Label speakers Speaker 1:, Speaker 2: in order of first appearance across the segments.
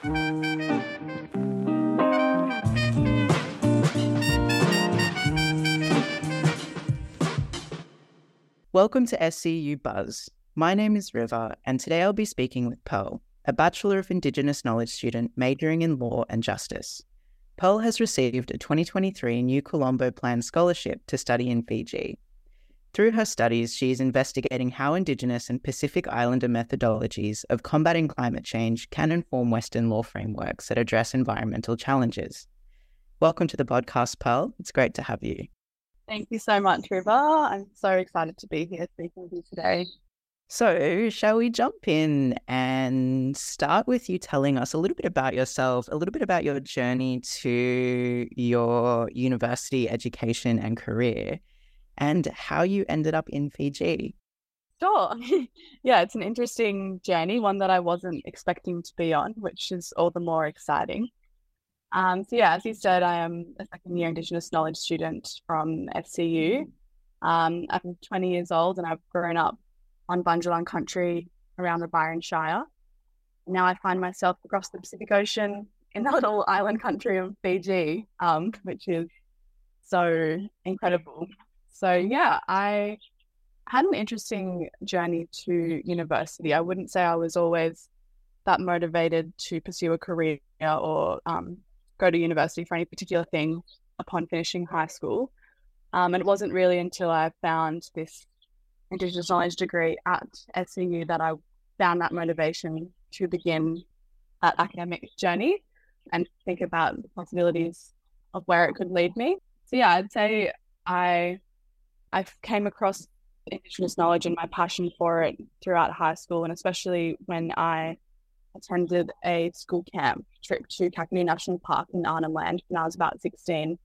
Speaker 1: Welcome to SCU Buzz. My name is River, and today I'll be speaking with Pearl, a Bachelor of Indigenous Knowledge student majoring in law and justice. Pearl has received a 2023 New Colombo Plan scholarship to study in Fiji. Through her studies, she is investigating how Indigenous and Pacific Islander methodologies of combating climate change can inform Western law frameworks that address environmental challenges. Welcome to the podcast, Pearl. It's great to have you.
Speaker 2: Thank you so much, River. I'm so excited to be here speaking with you today.
Speaker 1: So, shall we jump in and start with you telling us a little bit about yourself, a little bit about your journey to your university education and career, and how you ended up in Fiji?
Speaker 2: Sure. yeah, it's an interesting journey, one that I wasn't expecting to be on, which is all the more exciting. Um, so yeah, as you said, I am a second year Indigenous knowledge student from SCU. Um, I'm 20 years old and I've grown up on Bundjalung country around the Byron Shire. Now I find myself across the Pacific Ocean in the little island country of Fiji, um, which is so incredible. So yeah, I had an interesting journey to university. I wouldn't say I was always that motivated to pursue a career or um, go to university for any particular thing upon finishing high school. Um, and it wasn't really until I found this Indigenous knowledge degree at SCU that I found that motivation to begin that academic journey and think about the possibilities of where it could lead me. So yeah, I'd say I I came across Indigenous knowledge and my passion for it throughout high school, and especially when I attended a school camp trip to Kakadu National Park in Arnhem Land when I was about 16.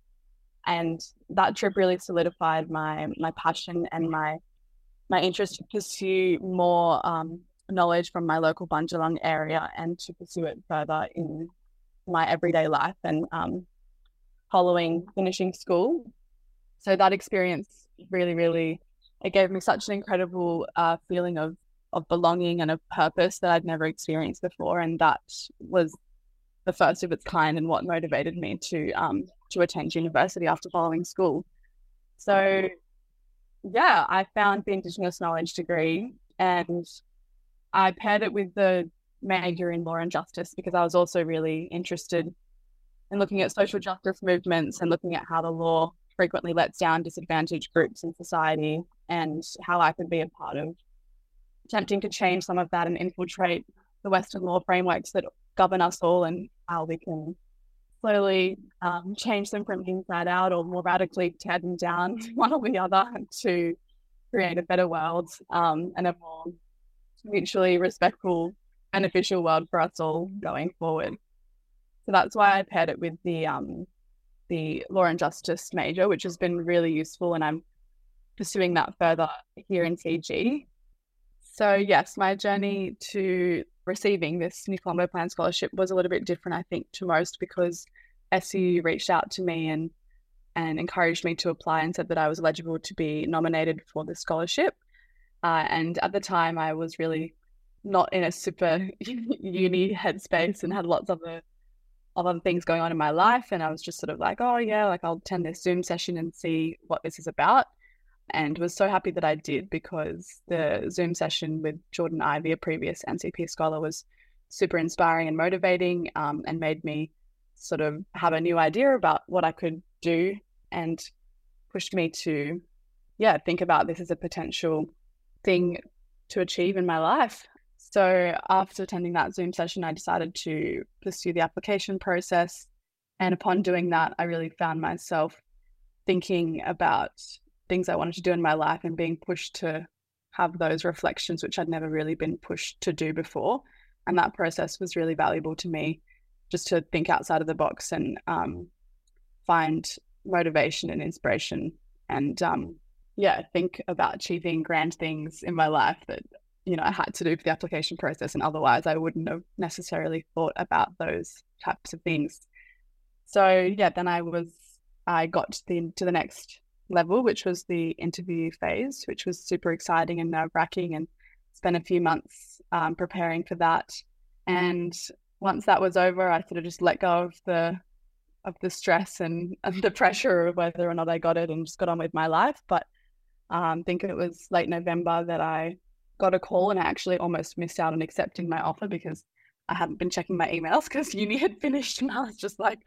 Speaker 2: And that trip really solidified my my passion and my my interest to pursue more um, knowledge from my local Bundjalung area and to pursue it further in my everyday life and um, following finishing school. So that experience really, really, it gave me such an incredible uh, feeling of of belonging and of purpose that I'd never experienced before, and that was the first of its kind and what motivated me to um, to attend university after following school. So, yeah, I found the Indigenous knowledge degree, and I paired it with the major in law and justice because I was also really interested in looking at social justice movements and looking at how the law frequently lets down disadvantaged groups in society and how I could be a part of attempting to change some of that and infiltrate the Western law frameworks that govern us all and how we can slowly um, change them from inside out or more radically tear them down one or the other to create a better world um, and a more mutually respectful, beneficial world for us all going forward. So that's why I paired it with the um, the law and justice major, which has been really useful, and I'm pursuing that further here in Fiji. So, yes, my journey to receiving this New Colombo Plan scholarship was a little bit different, I think, to most because SCU reached out to me and and encouraged me to apply and said that I was eligible to be nominated for the scholarship. Uh, and at the time, I was really not in a super uni headspace and had lots of other, other things going on in my life. And I was just sort of like, oh, yeah, like I'll attend this Zoom session and see what this is about and was so happy that I did because the Zoom session with Jordan Ivy, a previous NCP scholar, was super inspiring and motivating um, and made me sort of have a new idea about what I could do and pushed me to, yeah, think about this as a potential thing to achieve in my life. So after attending that Zoom session, I decided to pursue the application process. And upon doing that, I really found myself thinking about things I wanted to do in my life and being pushed to have those reflections, which I'd never really been pushed to do before. And that process was really valuable to me just to think outside of the box and um, find motivation and inspiration and um, yeah, think about achieving grand things in my life that you know I had to do for the application process, and otherwise I wouldn't have necessarily thought about those types of things. So yeah, then I was I got to the to the next level, which was the interview phase, which was super exciting and nerve wracking, and spent a few months um, preparing for that. And once that was over, I sort of just let go of the of the stress and, and the pressure of whether or not I got it and just got on with my life. But um, I think it was late November that I got a call and I actually almost missed out on accepting my offer because I hadn't been checking my emails because uni had finished and I was just like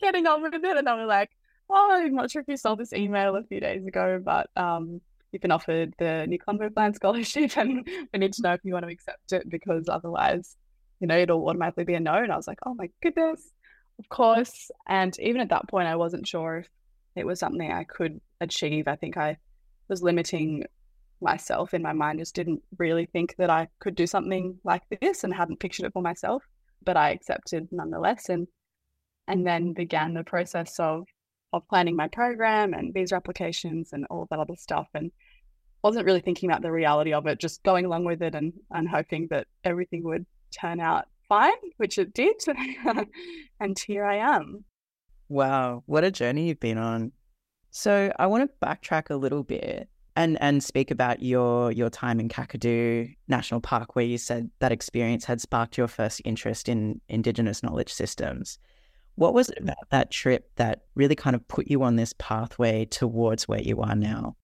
Speaker 2: getting on with it. And I was like, oh, I'm not sure if you saw this email a few days ago, but um, you've been offered the New Colombo Plan scholarship and we need to know if you want to accept it because otherwise, you know, it'll automatically be a no. And I was like, oh my goodness, of course. And even at that point, I wasn't sure if it was something I could achieve. I think I was limiting myself in my mind, just didn't really think that I could do something like this and hadn't pictured it for myself. But I accepted nonetheless and and then began the process of of planning my program and visa applications and all that other stuff and wasn't really thinking about the reality of it, just going along with it and and hoping that everything would turn out fine, which it did. and here I am.
Speaker 1: Wow, what a journey you've been on. So I want to backtrack a little bit and and speak about your your time in Kakadu National Park, where you said that experience had sparked your first interest in Indigenous knowledge systems. What was it about that trip that really kind of put you on this pathway towards where you are now?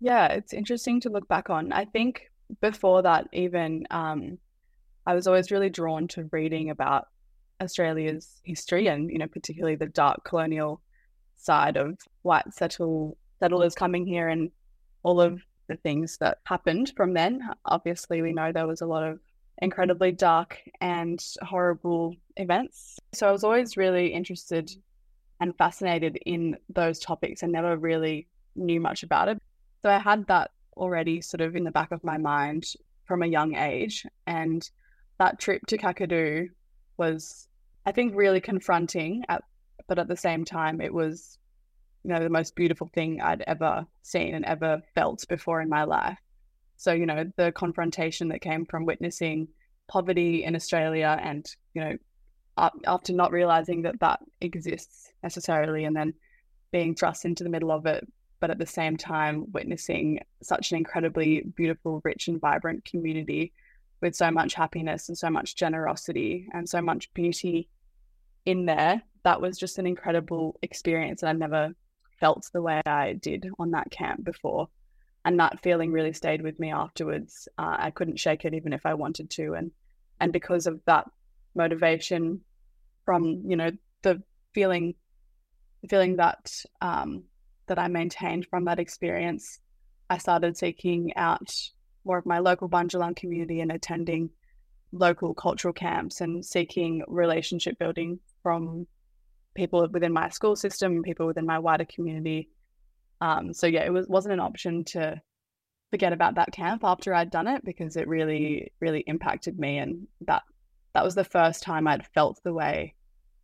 Speaker 2: Yeah, it's interesting to look back on. I think before that, even um, I was always really drawn to reading about Australia's history and, you know, particularly the dark colonial side of white settle settlers coming here and all of mm. the things that happened from then. Obviously, we know there was a lot of incredibly dark and horrible events. So I was always really interested and fascinated in those topics and never really knew much about it. So I had that already sort of in the back of my mind from a young age. And that trip to Kakadu was, I think, really confronting, at, but at the same time, it was you know, the most beautiful thing I'd ever seen and ever felt before in my life. So, you know, the confrontation that came from witnessing poverty in Australia and, you know, after not realizing that that exists necessarily and then being thrust into the middle of it, but at the same time, witnessing such an incredibly beautiful, rich, and vibrant community with so much happiness and so much generosity and so much beauty in there. That was just an incredible experience. And I never felt the way I did on that camp before. And that feeling really stayed with me afterwards. Uh, I couldn't shake it even if I wanted to. And and because of that motivation from, you know, the feeling feeling that um, that I maintained from that experience, I started seeking out more of my local Bundjalung community and attending local cultural camps and seeking relationship building from people within my school system, people within my wider community. Um, so yeah, it was wasn't an option to forget about that camp after I'd done it because it really, really impacted me, and that that was the first time I'd felt the way,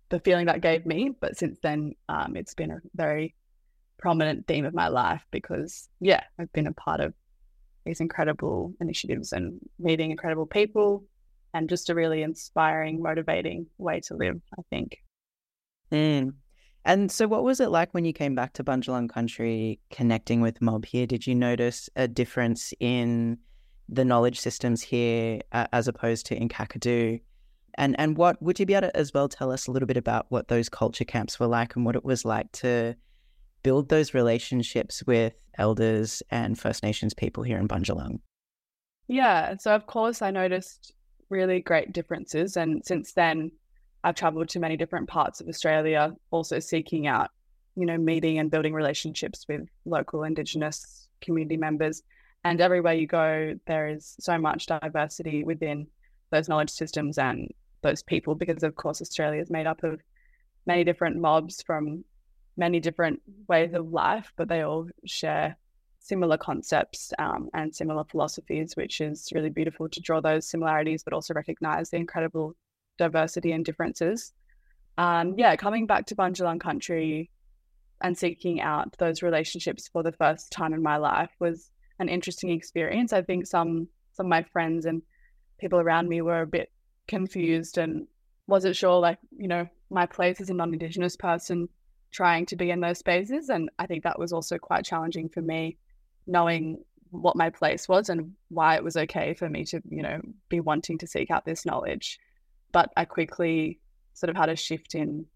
Speaker 2: the feeling that gave me. But since then, um, it's been a very prominent theme of my life because yeah, I've been a part of these incredible initiatives and meeting incredible people and just a really inspiring, motivating way to live, I think.
Speaker 1: Mm. And so, what was it like when you came back to Bundjalung country connecting with mob here? Did you notice a difference in the knowledge systems here uh, as opposed to in Kakadu? And and what would you be able to as well tell us a little bit about what those culture camps were like and what it was like to build those relationships with elders and First Nations people here in Bundjalung?
Speaker 2: Yeah, so of course I noticed really great differences, and since then I've traveled to many different parts of Australia, also seeking out, you know, meeting and building relationships with local Indigenous community members. And everywhere you go, there is so much diversity within those knowledge systems and those people, because of course, Australia is made up of many different mobs from many different ways of life, but they all share similar concepts um, and similar philosophies, which is really beautiful to draw those similarities, but also recognize the incredible diversity and differences. Um, yeah, coming back to Bundjalung country and seeking out those relationships for the first time in my life was an interesting experience. I think some some of my friends and people around me were a bit confused and wasn't sure, like you know, my place as a non-indigenous person trying to be in those spaces, and I think that was also quite challenging for me, knowing what my place was and why it was okay for me to you know be wanting to seek out this knowledge but I quickly sort of had a shift in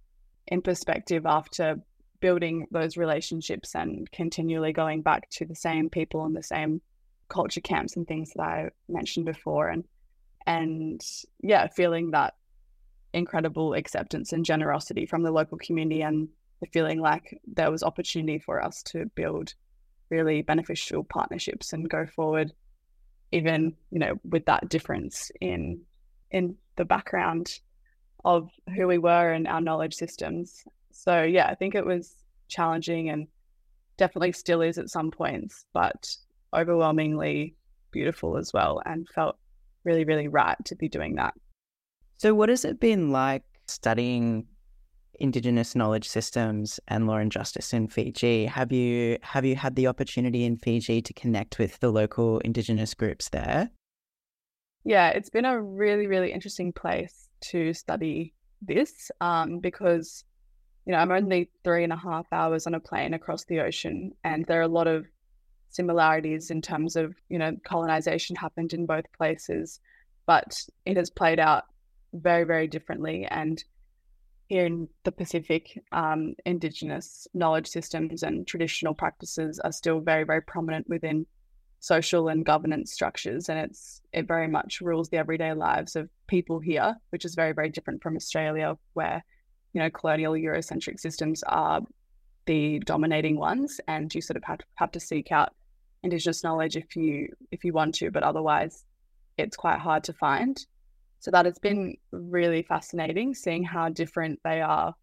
Speaker 2: in perspective after building those relationships and continually going back to the same people and the same culture camps and things that I mentioned before. And and yeah feeling that incredible acceptance and generosity from the local community and the feeling like there was opportunity for us to build really beneficial partnerships and go forward even you know with that difference in in the background of who we were and our knowledge systems so yeah i think it was challenging and definitely still is at some points but overwhelmingly beautiful as well and felt really really right to be doing that
Speaker 1: so what has it been like studying Indigenous knowledge systems and law and justice in Fiji. Have you have you had the opportunity in Fiji to connect with the local Indigenous groups there?
Speaker 2: Yeah, it's been a really really interesting place to study this um, because you know I'm only three and a half hours on a plane across the ocean, and there are a lot of similarities in terms of you know colonization happened in both places, but it has played out very very differently and here in the Pacific, um, Indigenous knowledge systems and traditional practices are still very, very prominent within social and governance structures, and it's it very much rules the everyday lives of people here, which is very, very different from Australia, where you know colonial Eurocentric systems are the dominating ones, and you sort of have to, have to seek out Indigenous knowledge if you if you want to, but otherwise, it's quite hard to find. So that has been really fascinating seeing how different they are,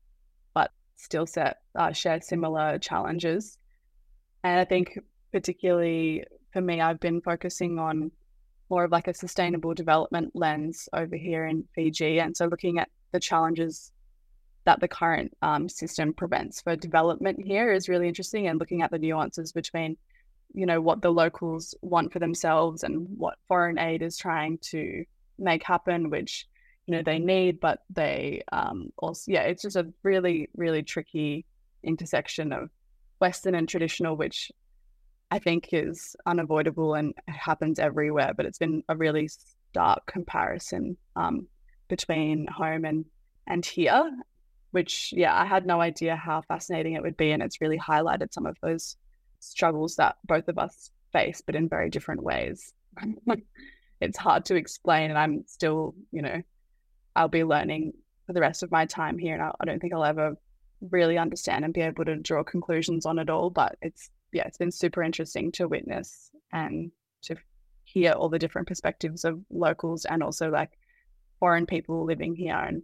Speaker 2: but still set uh, share similar challenges. And I think particularly for me, I've been focusing on more of like a sustainable development lens over here in Fiji, and so looking at the challenges that the current um, system prevents for development here is really interesting, and looking at the nuances between you know what the locals want for themselves and what foreign aid is trying to make happen, which you know they need, but they um, also yeah, it's just a really really tricky intersection of Western and traditional, which I think is unavoidable and happens everywhere. But it's been a really stark comparison um, between home and and here, which yeah, I had no idea how fascinating it would be, and it's really highlighted some of those struggles that both of us face, but in very different ways. it's hard to explain and i'm still you know i'll be learning for the rest of my time here and I, I don't think i'll ever really understand and be able to draw conclusions on it all but it's yeah it's been super interesting to witness and to hear all the different perspectives of locals and also like foreign people living here and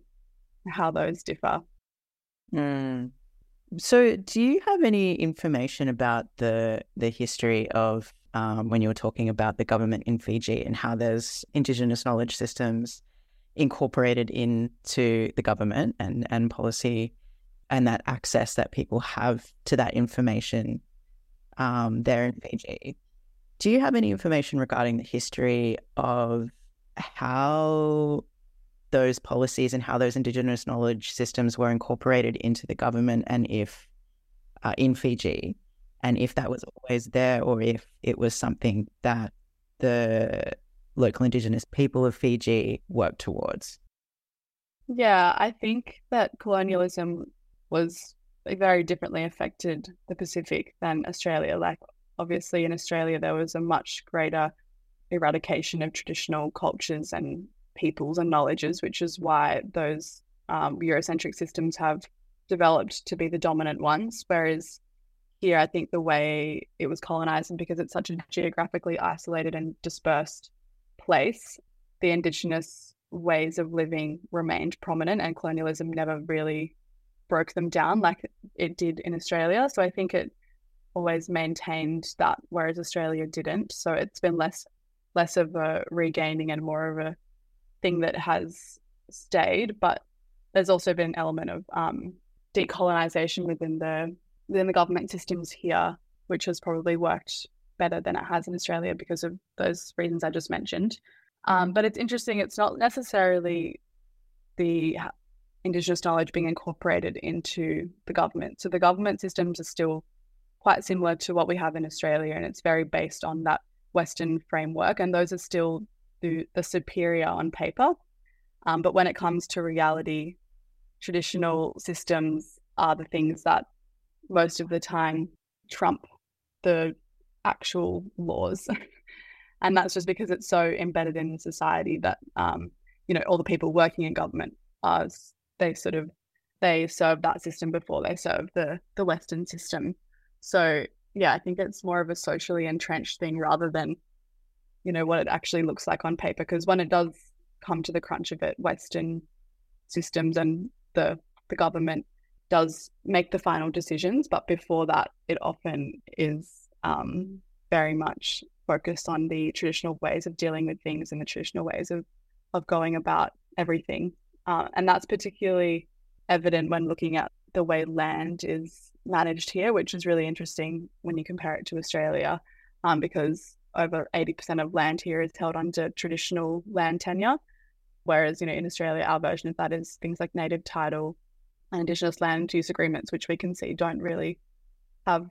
Speaker 2: how those differ
Speaker 1: mm. so do you have any information about the the history of um, when you were talking about the government in Fiji and how there's Indigenous knowledge systems incorporated into the government and, and policy and that access that people have to that information um, there in Fiji. Do you have any information regarding the history of how those policies and how those Indigenous knowledge systems were incorporated into the government and if uh, in Fiji? and if that was always there or if it was something that the local indigenous people of Fiji worked towards.
Speaker 2: Yeah, I think that colonialism was very differently affected the Pacific than Australia. Like, obviously, in Australia, there was a much greater eradication of traditional cultures and peoples and knowledges, which is why those um, Eurocentric systems have developed to be the dominant ones. Whereas here, I think the way it was colonized and because it's such a geographically isolated and dispersed place, the indigenous ways of living remained prominent and colonialism never really broke them down like it did in Australia. So I think it always maintained that, whereas Australia didn't. So it's been less less of a regaining and more of a thing that has stayed. But there's also been an element of um, decolonization within the within the government systems here, which has probably worked better than it has in Australia because of those reasons I just mentioned. Um, but it's interesting, it's not necessarily the Indigenous knowledge being incorporated into the government. So the government systems are still quite similar to what we have in Australia, and it's very based on that Western framework, and those are still the, the superior on paper. Um, but when it comes to reality, traditional systems are the things that most of the time trump the actual laws. and that's just because it's so embedded in society that, um, you know, all the people working in government are, they sort of, they serve that system before they serve the, the Western system. So yeah, I think it's more of a socially entrenched thing rather than, you know, what it actually looks like on paper. Because when it does come to the crunch of it, Western systems and the the government does make the final decisions, but before that, it often is um, very much focused on the traditional ways of dealing with things and the traditional ways of of going about everything, uh, and that's particularly evident when looking at the way land is managed here, which is really interesting when you compare it to Australia, um, because over 80% of land here is held under traditional land tenure. Whereas, you know, in Australia, our version of that is things like native title and Indigenous land use agreements, which we can see don't really have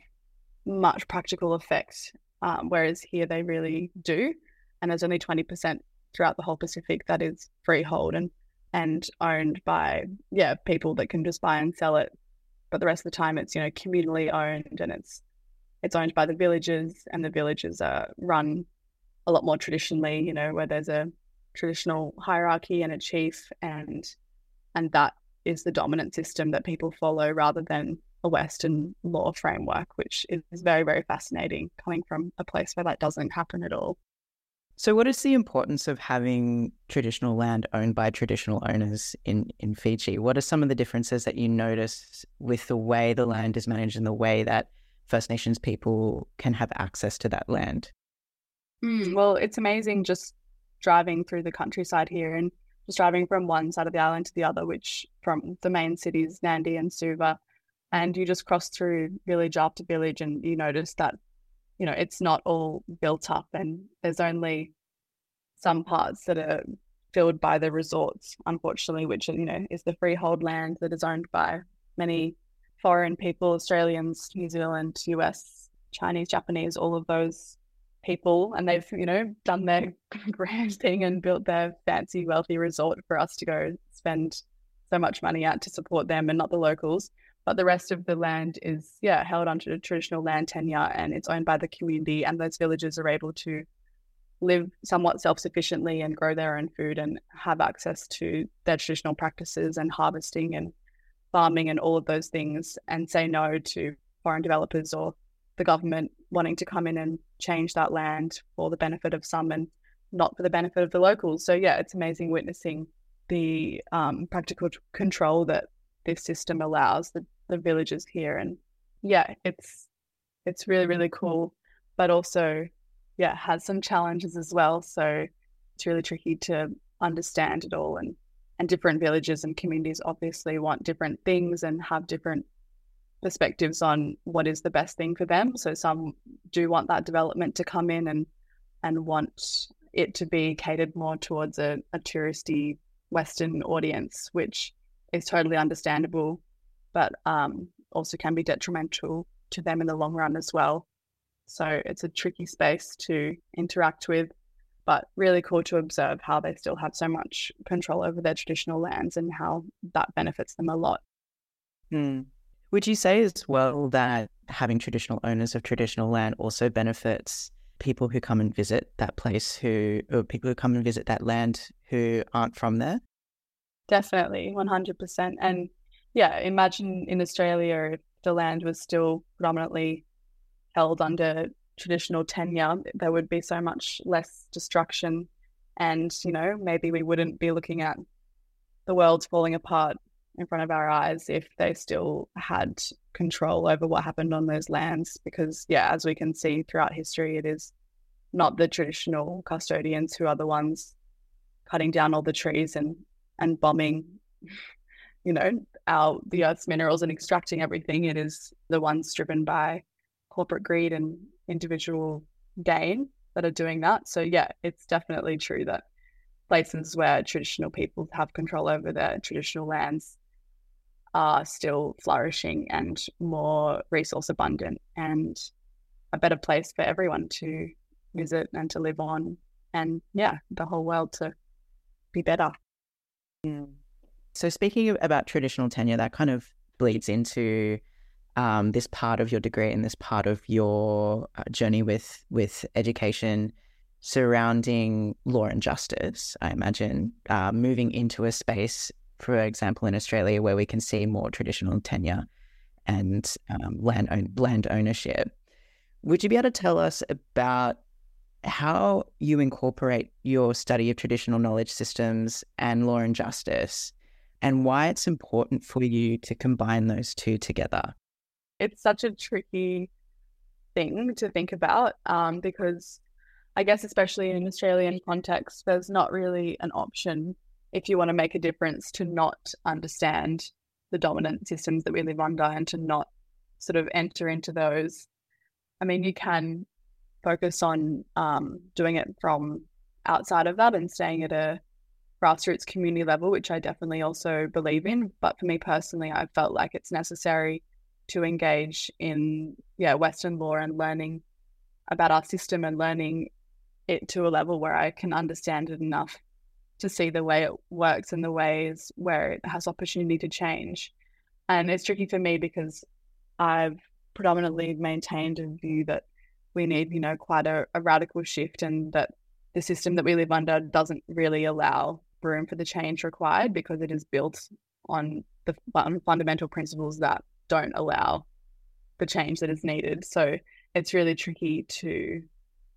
Speaker 2: much practical effect. Um, whereas here they really do. And there's only 20% throughout the whole Pacific that is freehold and and owned by yeah people that can just buy and sell it. But the rest of the time it's you know communally owned and it's it's owned by the villages and the villages are run a lot more traditionally you know where there's a traditional hierarchy and a chief and and that is the dominant system that people follow rather than a western law framework which is very very fascinating coming from a place where that doesn't happen at all
Speaker 1: so, what is the importance of having traditional land owned by traditional owners in, in Fiji? What are some of the differences that you notice with the way the land is managed and the way that First Nations people can have access to that land?
Speaker 2: Mm, well, it's amazing just driving through the countryside here and just driving from one side of the island to the other, which from the main cities, Nadi and Suva. And you just cross through village after village and you notice that you know, it's not all built up and there's only some parts that are filled by the resorts, unfortunately, which, you know, is the freehold land that is owned by many foreign people, Australians, New Zealand, US, Chinese, Japanese, all of those people. And they've, you know, done their grand thing and built their fancy, wealthy resort for us to go spend so much money out to support them and not the locals but the rest of the land is yeah held under traditional land tenure and it's owned by the community and those villages are able to live somewhat self-sufficiently and grow their own food and have access to their traditional practices and harvesting and farming and all of those things and say no to foreign developers or the government wanting to come in and change that land for the benefit of some and not for the benefit of the locals. So yeah it's amazing witnessing the um, practical control that this system allows the, the villages here. And yeah, it's it's really, really mm-hmm. cool. But also, yeah, has some challenges as well. So it's really tricky to understand it all and and different villages and communities obviously want different things and have different perspectives on what is the best thing for them. So some do want that development to come in and and want it to be catered more towards a, a touristy Western audience, which is totally understandable, but um, also can be detrimental to them in the long run as well. So it's a tricky space to interact with, but really cool to observe how they still have so much control over their traditional lands and how that benefits them a lot.
Speaker 1: Hmm. Would you say as well that having traditional owners of traditional land also benefits people who come and visit that place who or people who come and visit that land who aren't from there?
Speaker 2: Definitely, 100%. And yeah, imagine in Australia if the land was still predominantly held under traditional tenure, there would be so much less destruction. And, you know, maybe we wouldn't be looking at the world falling apart in front of our eyes if they still had control over what happened on those lands. Because, yeah, as we can see throughout history, it is not the traditional custodians who are the ones cutting down all the trees and and bombing, you know, our the Earth's minerals and extracting everything. It is the ones driven by corporate greed and individual gain that are doing that. So yeah, it's definitely true that places where traditional people have control over their traditional lands are still flourishing and more resource abundant and a better place for everyone to visit and to live on and yeah the whole world to be better
Speaker 1: Yeah. So, speaking about traditional tenure, that kind of bleeds into um, this part of your degree and this part of your uh, journey with with education surrounding law and justice. I imagine uh, moving into a space, for example, in Australia, where we can see more traditional tenure and um, land land ownership. Would you be able to tell us about how you incorporate your study of traditional knowledge systems and law and justice, and why it's important for you to combine those two together?
Speaker 2: It's such a tricky thing to think about um, because I guess, especially in an Australian context, there's not really an option if you want to make a difference to not understand the dominant systems that we live under and to not sort of enter into those. I mean, you can focus on um, doing it from outside of that and staying at a grassroots community level, which I definitely also believe in. But for me personally, I felt like it's necessary to engage in yeah Western law and learning about our system and learning it to a level where I can understand it enough to see the way it works and the ways where it has opportunity to change. And it's tricky for me because I've predominantly maintained a view that we need, you know, quite a, a radical shift and that the system that we live under doesn't really allow room for the change required because it is built on the fundamental principles that don't allow the change that is needed. So it's really tricky to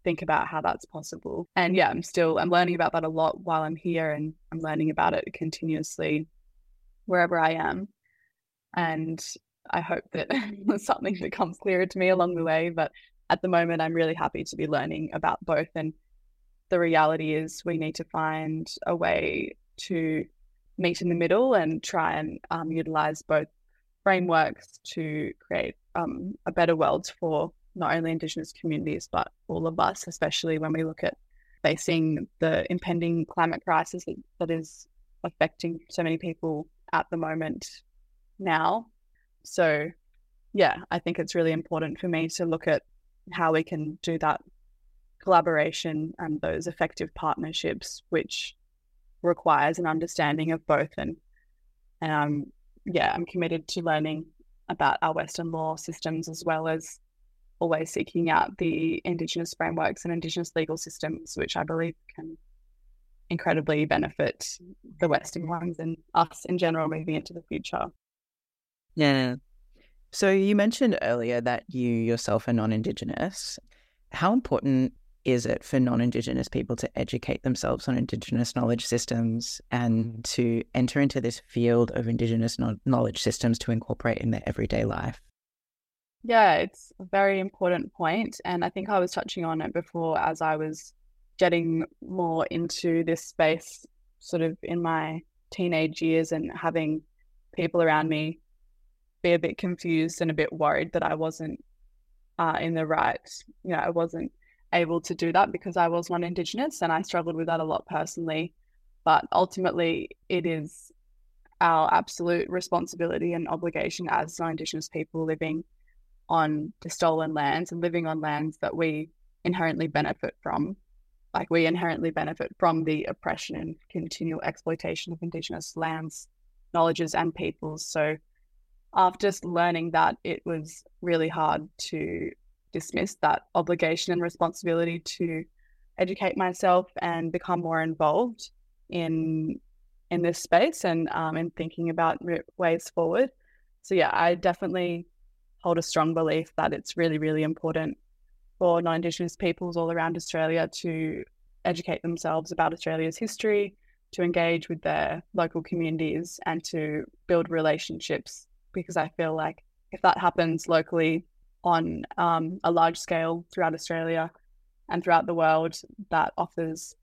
Speaker 2: think about how that's possible. And yeah, I'm still I'm learning about that a lot while I'm here and I'm learning about it continuously wherever I am. And I hope that something becomes clearer to me along the way. But at the moment I'm really happy to be learning about both and the reality is we need to find a way to meet in the middle and try and um, utilize both frameworks to create um, a better world for not only Indigenous communities, but all of us, especially when we look at facing the impending climate crisis that, that is affecting so many people at the moment now. So, yeah, I think it's really important for me to look at how we can do that collaboration and those effective partnerships, which requires an understanding of both. And, and yeah, I'm committed to learning about our Western law systems as well as always seeking out the Indigenous frameworks and Indigenous legal systems, which I believe can incredibly benefit the Western ones and us in general moving into the future.
Speaker 1: Yeah. So you mentioned earlier that you yourself are non Indigenous. How important is it for non Indigenous people to educate themselves on Indigenous knowledge systems and to enter into this field of Indigenous knowledge systems to incorporate in their everyday life?
Speaker 2: Yeah, it's a very important point. And I think I was touching on it before as I was getting more into this space, sort of in my teenage years, and having people around me be a bit confused and a bit worried that I wasn't uh, in the right, you know, I wasn't able to do that because I was non Indigenous and I struggled with that a lot personally. But ultimately, it is our absolute responsibility and obligation as non Indigenous people living on the stolen lands and living on lands that we inherently benefit from. Like we inherently benefit from the oppression and continual exploitation of Indigenous lands, knowledges, and peoples. So, after just learning that, it was really hard to dismiss that obligation and responsibility to educate myself and become more involved in in this space and um, in thinking about ways forward. So yeah, I definitely hold a strong belief that it's really, really important for non Indigenous peoples all around Australia to educate themselves about Australia's history, to engage with their local communities, and to build relationships. Because I feel like if that happens locally on um, a large scale throughout Australia and throughout the world, that offers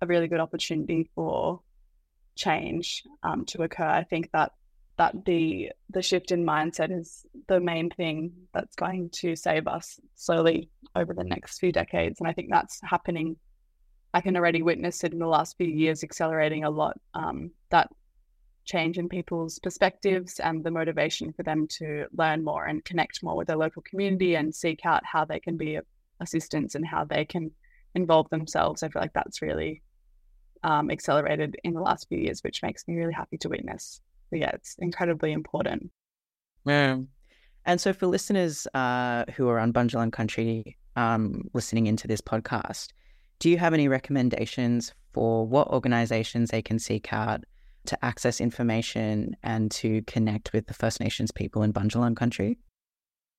Speaker 2: a really good opportunity for change um, to occur. I think that that the the shift in mindset is the main thing that's going to save us slowly over the next few decades and i think that's happening i can already witness it in the last few years accelerating a lot um, that change in people's perspectives and the motivation for them to learn more and connect more with their local community and seek out how they can be of assistance and how they can involve themselves i feel like that's really um, accelerated in the last few years, which makes me really happy to witness. But yeah, it's incredibly important.
Speaker 1: Yeah. And so, for listeners uh, who are on Bundjalung country um, listening into this podcast, do you have any recommendations for what organizations they can seek out to access information and to connect with the First Nations people in Bundjalung country?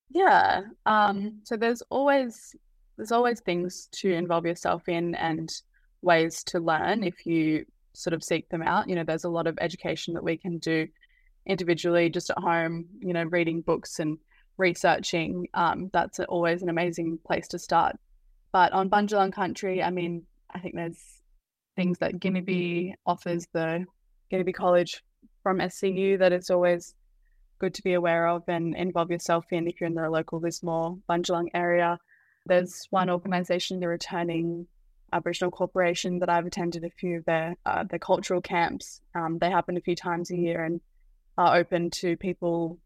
Speaker 2: Yeah. Um, so there's always there's always things to involve yourself in and ways to learn if you sort of seek them out. You know, there's a lot of education that we can do individually just at home, you know, reading books and researching. Um, that's always an amazing place to start. But on Bundjalung country, I mean, I think there's things that Gnibi offers the Gnibi College from SCU that it's always good to be aware of and involve yourself in if you're in the local Lismore, Bundjalung area. There's one organisation, the Returning Aboriginal Corporation, that I've attended a few of their uh, their cultural camps. Um, they happen a few times a year and are open to people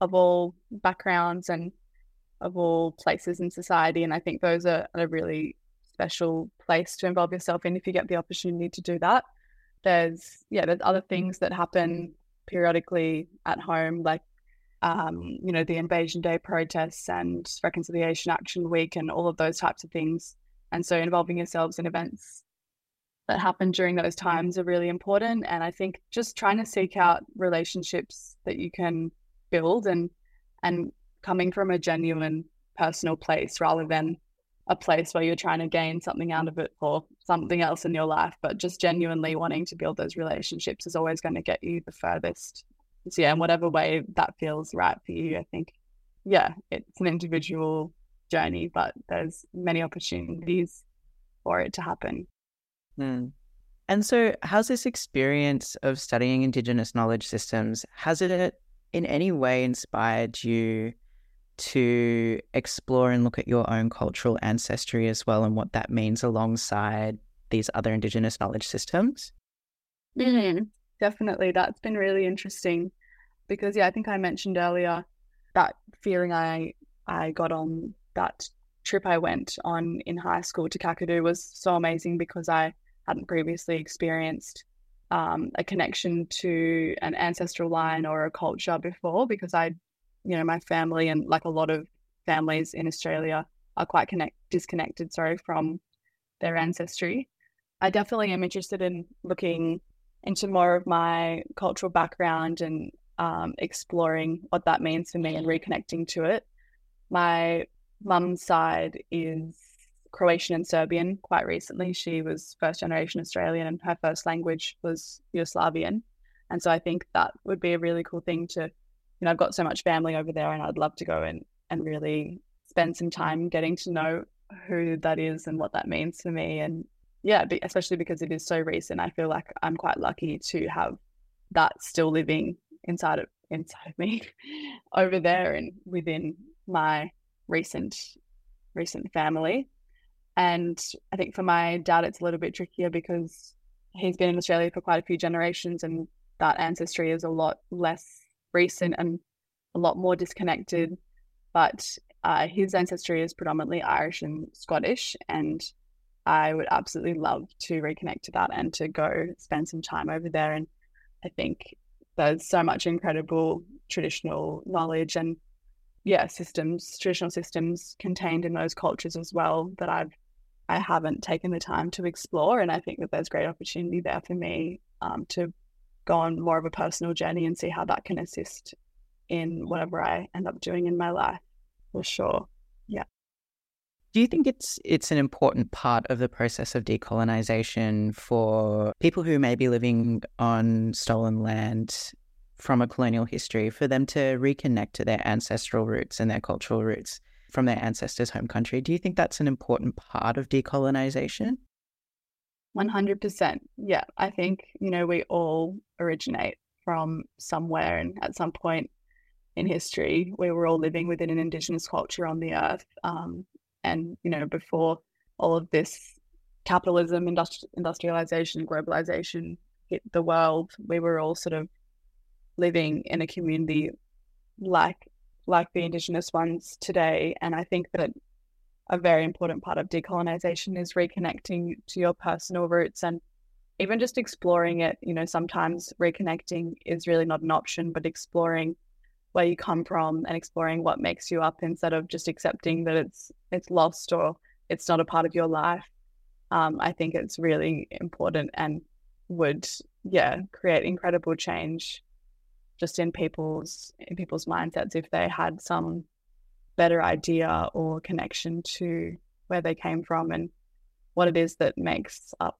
Speaker 2: of all backgrounds and of all places in society. And I think those are a really special place to involve yourself in if you get the opportunity to do that. There's yeah, there's other things that happen periodically at home, like um, you know, the Invasion Day protests and Reconciliation Action Week and all of those types of things. And so involving yourselves in events that happen during those times are really important. And I think just trying to seek out relationships that you can build and and coming from a genuine personal place rather than a place where you're trying to gain something out of it for something else in your life, but just genuinely wanting to build those relationships is always going to get you the furthest so yeah, in whatever way that feels right for you, I think, yeah, it's an individual journey, but there's many opportunities for it to happen.
Speaker 1: Mm. And so, how's this experience of studying Indigenous knowledge systems? Has it in any way inspired you to explore and look at your own cultural ancestry as well and what that means alongside these other Indigenous knowledge systems?
Speaker 2: Mm definitely that's been really interesting because yeah i think i mentioned earlier that feeling i i got on that trip i went on in high school to kakadu was so amazing because i hadn't previously experienced um, a connection to an ancestral line or a culture before because i you know my family and like a lot of families in australia are quite connect disconnected sorry from their ancestry i definitely am interested in looking into more of my cultural background and um, exploring what that means for me and reconnecting to it. My mum's side is Croatian and Serbian quite recently. She was first generation Australian and her first language was Yugoslavian. And so I think that would be a really cool thing to, you know, I've got so much family over there and I'd love to go and, and really spend some time getting to know who that is and what that means for me and yeah, especially because it is so recent, I feel like I'm quite lucky to have that still living inside of inside of me over there and within my recent recent family. And I think for my dad, it's a little bit trickier because he's been in Australia for quite a few generations, and that ancestry is a lot less recent and a lot more disconnected. But uh, his ancestry is predominantly Irish and Scottish, and I would absolutely love to reconnect to that and to go spend some time over there. And I think there's so much incredible traditional knowledge and yeah, systems, traditional systems contained in those cultures as well that I've I haven't taken the time to explore. And I think that there's great opportunity there for me um, to go on more of a personal journey and see how that can assist in whatever I end up doing in my life for sure. Yeah.
Speaker 1: Do you think it's it's an important part of the process of decolonization for people who may be living on stolen land from a colonial history for them to reconnect to their ancestral roots and their cultural roots from their ancestors' home country? Do you think that's an important part of decolonization?
Speaker 2: 100%. Yeah, I think, you know, we all originate from somewhere and at some point in history we were all living within an indigenous culture on the earth um, and you know before all of this capitalism industri- industrialization globalization hit the world we were all sort of living in a community like like the indigenous ones today and i think that a very important part of decolonization is reconnecting to your personal roots and even just exploring it, you know, sometimes reconnecting is really not an option, but exploring where you come from and exploring what makes you up instead of just accepting that it's it's lost or it's not a part of your life. Um, I think it's really important and would yeah create incredible change just in people's in people's mindsets if they had some better idea or connection to where they came from and what it is that makes up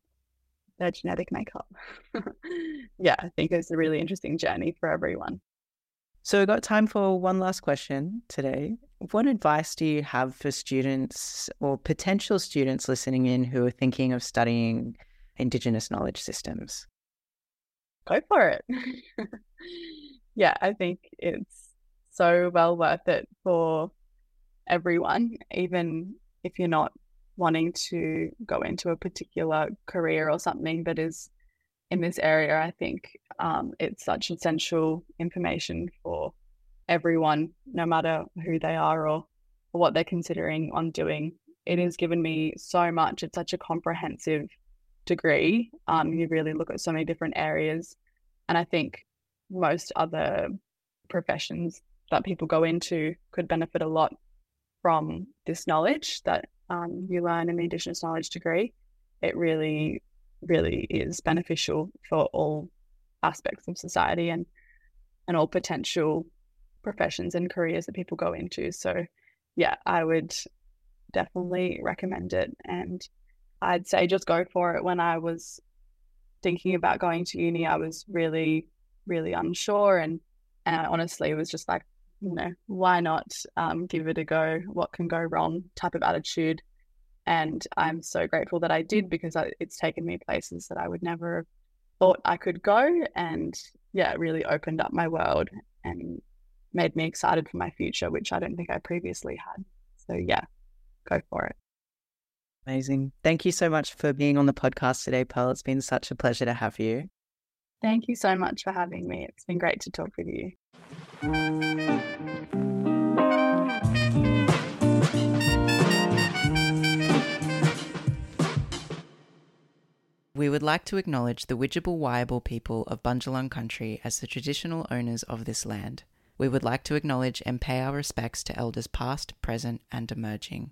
Speaker 2: their genetic makeup. yeah, I think it's a really interesting journey for everyone.
Speaker 1: So, we've got time for one last question today. What advice do you have for students or potential students listening in who are thinking of studying Indigenous knowledge systems?
Speaker 2: Go for it. yeah, I think it's so well worth it for everyone, even if you're not wanting to go into a particular career or something that is in this area. I think um, it's such essential information for everyone, no matter who they are or, or what they're considering on doing. It has given me so much. It's such a comprehensive degree. Um, you really look at so many different areas. And I think most other professions that people go into could benefit a lot from this knowledge that um, you learn in the Indigenous knowledge degree. It really, really is beneficial for all aspects of society and and all potential professions and careers that people go into. So, yeah, I would definitely recommend it. And I'd say just go for it. When I was thinking about going to uni, I was really, really unsure. And, and I honestly was just like, you know, why not um, give it a go? What can go wrong? Type of attitude. And I'm so grateful that I did because I, it's taken me places that I would never have thought I could go. And yeah, it really opened up my world and made me excited for my future, which I don't think I previously had. So yeah, go for it.
Speaker 1: Amazing. Thank you so much for being on the podcast today, Pearl. It's been such a pleasure to have you.
Speaker 2: Thank you so much for having me. It's been great to talk with you.
Speaker 1: We would like to acknowledge the Widjabul Wiyabul people of Bundjalung country as the traditional owners of this land. We would like to acknowledge and pay our respects to elders past, present, and emerging.